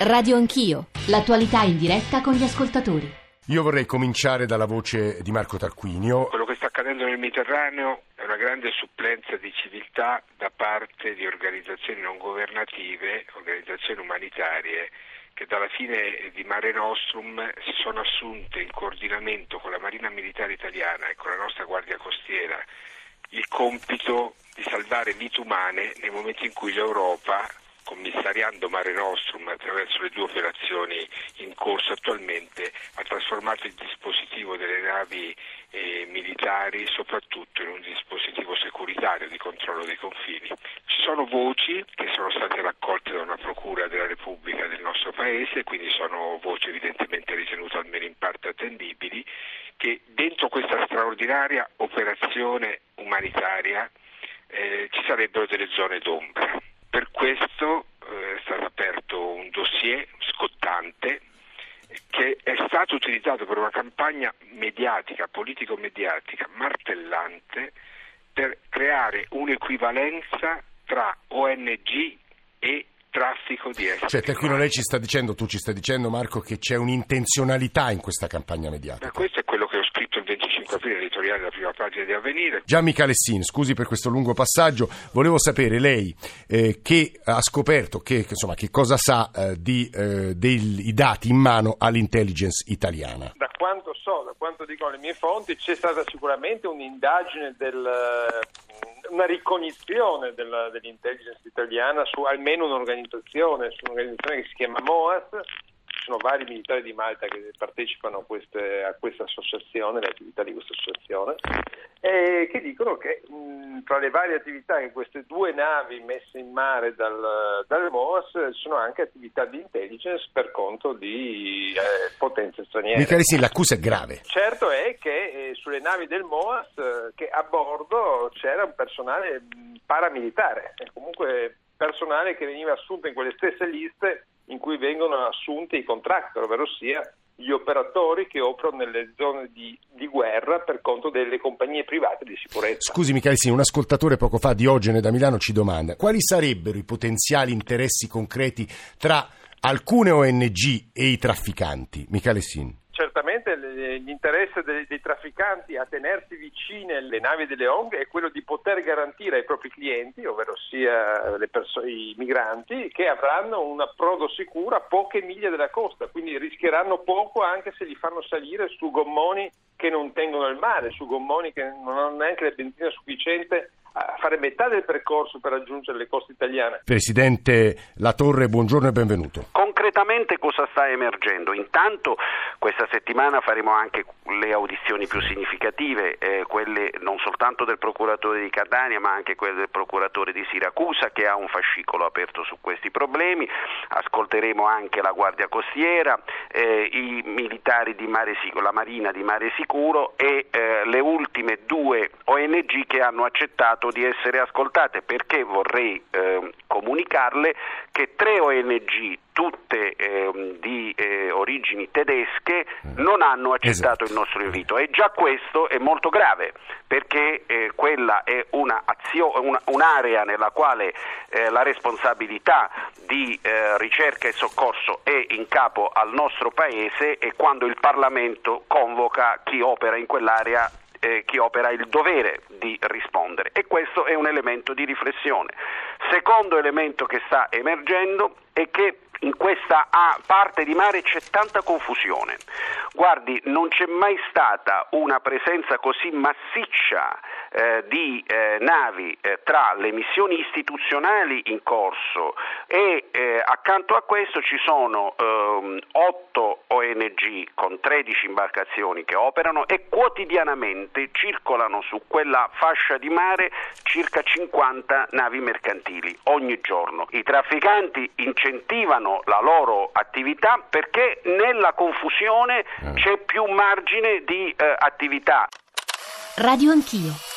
Radio Anch'io, l'attualità in diretta con gli ascoltatori. Io vorrei cominciare dalla voce di Marco Tarquinio. Quello che sta accadendo nel Mediterraneo è una grande supplenza di civiltà da parte di organizzazioni non governative, organizzazioni umanitarie che dalla fine di Mare Nostrum si sono assunte in coordinamento con la Marina Militare Italiana e con la nostra Guardia Costiera il compito di salvare vite umane nei momenti in cui l'Europa commissariando Mare Nostrum attraverso le due operazioni in corso attualmente, ha trasformato il dispositivo delle navi eh, militari soprattutto in un dispositivo securitario di controllo dei confini. Ci sono voci che sono state raccolte da una procura della Repubblica del nostro Paese, quindi sono voci evidentemente ritenute almeno in parte attendibili, che dentro questa straordinaria operazione umanitaria eh, ci sarebbero delle zone d'ombra. Per questo eh, è stato aperto un dossier scottante che è stato utilizzato per una campagna mediatica, politico-mediatica, martellante, per creare un'equivalenza tra ONG e traffico di esseri Cioè, Terquino, lei ci sta dicendo, tu ci stai dicendo, Marco, che c'è un'intenzionalità in questa campagna mediatica. Ma questo è quello che ho scritto il 25 aprile editoriale della prima pagina di Avvenire. Gianni Calessin, scusi per questo lungo passaggio, volevo sapere lei eh, che ha scoperto, che, insomma, che cosa sa eh, di, eh, dei dati in mano all'intelligence italiana. Da quanto so, da quanto dicono le mie fonti, c'è stata sicuramente un'indagine del una ricognizione della, dell'intelligence italiana su almeno un'organizzazione, su un'organizzazione che si chiama MOAS, sono vari militari di Malta che partecipano a, queste, a questa associazione, le attività di questa associazione, e che dicono che mh, tra le varie attività che queste due navi messe in mare dal, dal MOAS ci sono anche attività di intelligence per conto di eh, potenze straniere. Michele Sì, l'accusa è grave. Certo è che eh, sulle navi del MOAS eh, che a bordo c'era un personale paramilitare, comunque personale che veniva assunto in quelle stesse liste in cui vengono assunti i contractor, ovvero sia gli operatori che operano nelle zone di, di, guerra per conto delle compagnie private di sicurezza. Scusi sì, un ascoltatore poco fa, Diogene da Milano, ci domanda quali sarebbero i potenziali interessi concreti tra alcune ONG e i trafficanti? Michele Sin certamente l'interesse dei, dei, trafficanti a tenersi vicine alle navi delle ONG è quello di poter garantire ai propri clienti, ovvero sia perso- i migranti, che avranno un approdo sicuro a poche miglia dalla costa, quindi rischieranno poco anche se li fanno salire su gommoni che non tengono il mare, su gommoni che non hanno neanche la benzina sufficiente a fare metà del percorso per raggiungere le coste italiane. Presidente La Torre, buongiorno e benvenuto. Concretamente cosa sta emergendo? Intanto questa settimana faremo anche le audizioni più significative, eh, quelle non soltanto del procuratore di Catania ma anche quelle del procuratore di Siracusa che ha un fascicolo aperto su questi problemi, ascolteremo anche la Guardia Costiera, eh, i militari di Mare Sicuro, la Marina di Mare Sicuro e eh, le ultime due ONG che hanno accettato meritato di essere ascoltate perché vorrei eh, comunicarle che tre ONG, tutte eh, di eh, origini tedesche, non hanno accettato esatto. il nostro invito e già questo è molto grave perché eh, quella è una azio- una, un'area nella quale eh, la responsabilità di eh, ricerca e soccorso è in capo al nostro Paese e quando il Parlamento convoca chi opera in quell'area eh, chi opera il dovere di rispondere e questo è un elemento di riflessione. Secondo elemento che sta emergendo è che in questa parte di mare c'è tanta confusione. Guardi, non c'è mai stata una presenza così massiccia eh, di eh, navi eh, tra le missioni istituzionali in corso e eh, accanto a questo ci sono ehm, otto ONG con 13 imbarcazioni che operano e quotidianamente circolano su quella fascia di mare circa 50 navi mercantili ogni giorno. I trafficanti incentivano la loro attività perché nella confusione c'è più margine di eh, attività. Radio Anch'io